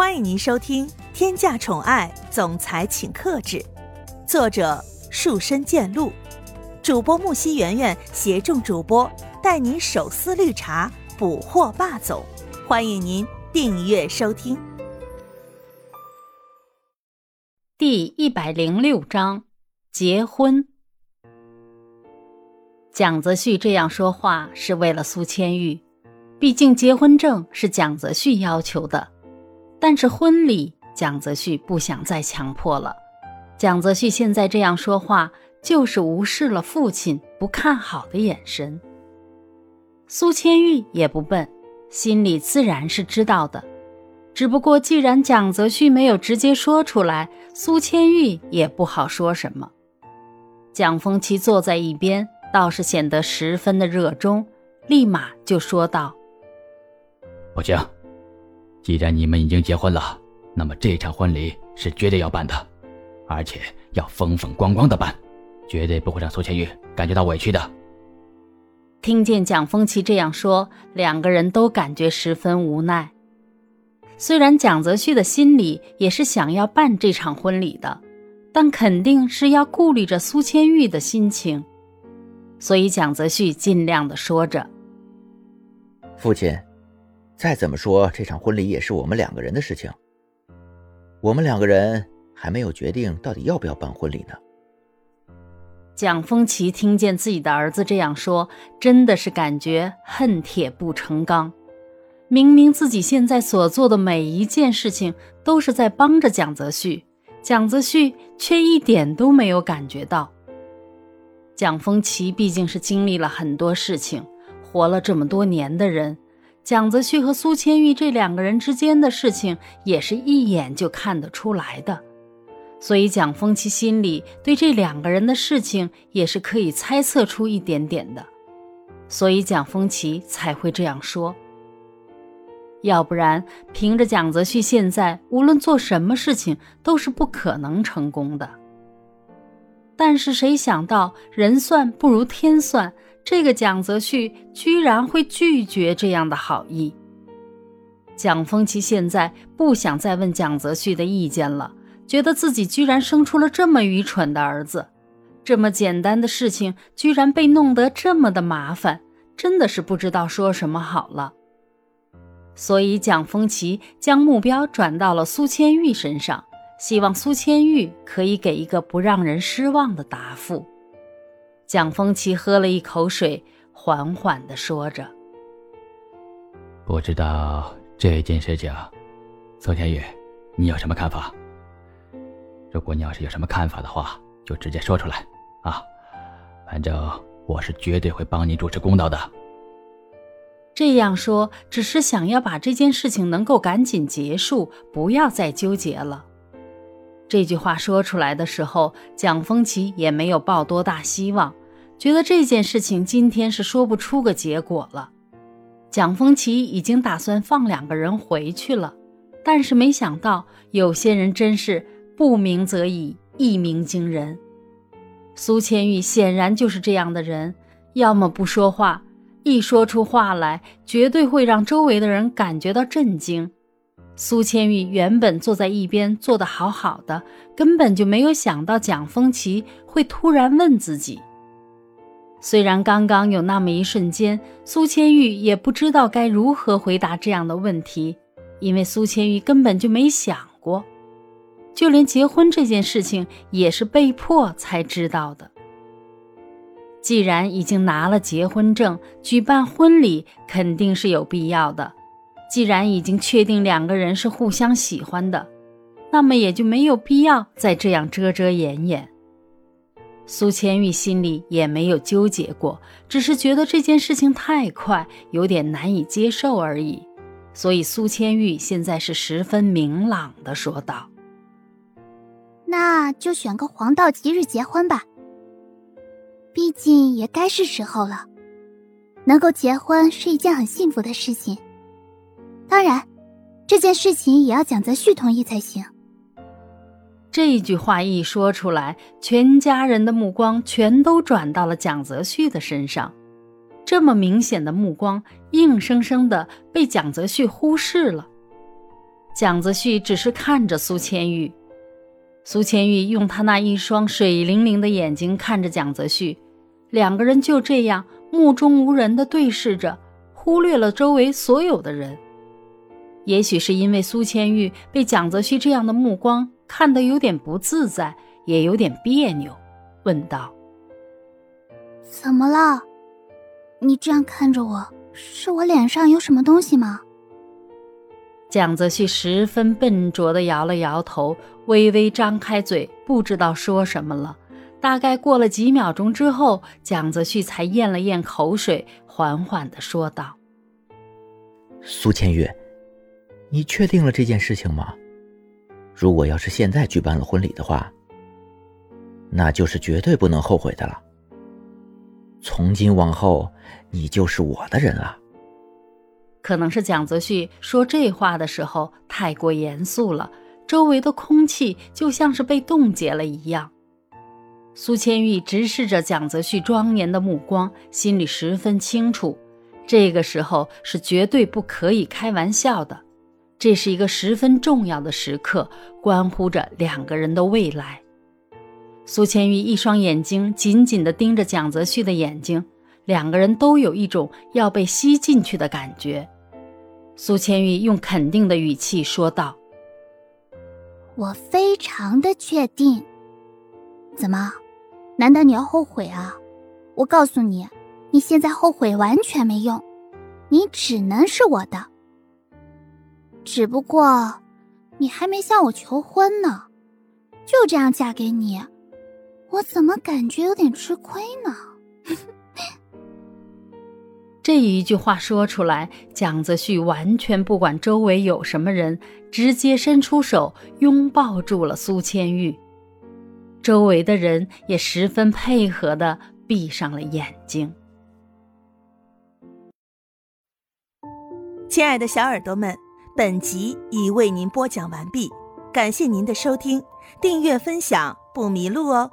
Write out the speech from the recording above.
欢迎您收听《天价宠爱总裁请克制》，作者树深见鹿，主播木西圆圆携众主播带您手撕绿茶，捕获霸总。欢迎您订阅收听。第一百零六章结婚。蒋泽旭这样说话是为了苏千玉，毕竟结婚证是蒋泽旭要求的。但是婚礼，蒋泽旭不想再强迫了。蒋泽旭现在这样说话，就是无视了父亲不看好的眼神。苏千玉也不笨，心里自然是知道的。只不过既然蒋泽旭没有直接说出来，苏千玉也不好说什么。蒋风奇坐在一边，倒是显得十分的热衷，立马就说道：“不行。”既然你们已经结婚了，那么这场婚礼是绝对要办的，而且要风风光光的办，绝对不会让苏千玉感觉到委屈的。听见蒋风奇这样说，两个人都感觉十分无奈。虽然蒋泽旭的心里也是想要办这场婚礼的，但肯定是要顾虑着苏千玉的心情，所以蒋泽旭尽量的说着：“父亲。”再怎么说，这场婚礼也是我们两个人的事情。我们两个人还没有决定到底要不要办婚礼呢。蒋风奇听见自己的儿子这样说，真的是感觉恨铁不成钢。明明自己现在所做的每一件事情都是在帮着蒋泽旭，蒋泽旭却一点都没有感觉到。蒋风奇毕竟是经历了很多事情，活了这么多年的人。蒋泽旭和苏千玉这两个人之间的事情，也是一眼就看得出来的，所以蒋风奇心里对这两个人的事情也是可以猜测出一点点的，所以蒋风奇才会这样说。要不然，凭着蒋泽旭现在无论做什么事情都是不可能成功的。但是谁想到人算不如天算。这个蒋泽旭居然会拒绝这样的好意。蒋风奇现在不想再问蒋泽旭的意见了，觉得自己居然生出了这么愚蠢的儿子，这么简单的事情居然被弄得这么的麻烦，真的是不知道说什么好了。所以蒋风奇将目标转到了苏千玉身上，希望苏千玉可以给一个不让人失望的答复。蒋风奇喝了一口水，缓缓的说着：“不知道这件事情，宋天宇，你有什么看法？如果你要是有什么看法的话，就直接说出来啊！反正我是绝对会帮你主持公道的。”这样说，只是想要把这件事情能够赶紧结束，不要再纠结了。这句话说出来的时候，蒋风奇也没有抱多大希望。觉得这件事情今天是说不出个结果了。蒋风奇已经打算放两个人回去了，但是没想到有些人真是不鸣则已，一鸣惊人。苏千玉显然就是这样的人，要么不说话，一说出话来，绝对会让周围的人感觉到震惊。苏千玉原本坐在一边坐得好好的，根本就没有想到蒋风奇会突然问自己。虽然刚刚有那么一瞬间，苏千玉也不知道该如何回答这样的问题，因为苏千玉根本就没想过，就连结婚这件事情也是被迫才知道的。既然已经拿了结婚证，举办婚礼肯定是有必要的。既然已经确定两个人是互相喜欢的，那么也就没有必要再这样遮遮掩掩。苏千玉心里也没有纠结过，只是觉得这件事情太快，有点难以接受而已。所以苏千玉现在是十分明朗的说道：“那就选个黄道吉日结婚吧，毕竟也该是时候了。能够结婚是一件很幸福的事情，当然，这件事情也要蒋泽旭同意才行。”这句话一说出来，全家人的目光全都转到了蒋泽旭的身上。这么明显的目光，硬生生的被蒋泽旭忽视了。蒋泽旭只是看着苏千玉，苏千玉用他那一双水灵灵的眼睛看着蒋泽旭，两个人就这样目中无人的对视着，忽略了周围所有的人。也许是因为苏千玉被蒋泽旭这样的目光看得有点不自在，也有点别扭，问道：“怎么了？你这样看着我，是我脸上有什么东西吗？”蒋泽旭十分笨拙地摇了摇头，微微张开嘴，不知道说什么了。大概过了几秒钟之后，蒋泽旭才咽了咽口水，缓缓地说道：“苏千玉。”你确定了这件事情吗？如果要是现在举办了婚礼的话，那就是绝对不能后悔的了。从今往后，你就是我的人了。可能是蒋泽旭说这话的时候太过严肃了，周围的空气就像是被冻结了一样。苏千玉直视着蒋泽旭庄严的目光，心里十分清楚，这个时候是绝对不可以开玩笑的。这是一个十分重要的时刻，关乎着两个人的未来。苏千玉一双眼睛紧紧地盯着蒋泽旭的眼睛，两个人都有一种要被吸进去的感觉。苏千玉用肯定的语气说道：“我非常的确定。怎么？难道你要后悔啊？我告诉你，你现在后悔完全没用，你只能是我的。”只不过，你还没向我求婚呢，就这样嫁给你，我怎么感觉有点吃亏呢？这一句话说出来，蒋泽旭完全不管周围有什么人，直接伸出手拥抱住了苏千玉。周围的人也十分配合的闭上了眼睛。亲爱的小耳朵们。本集已为您播讲完毕，感谢您的收听，订阅分享不迷路哦。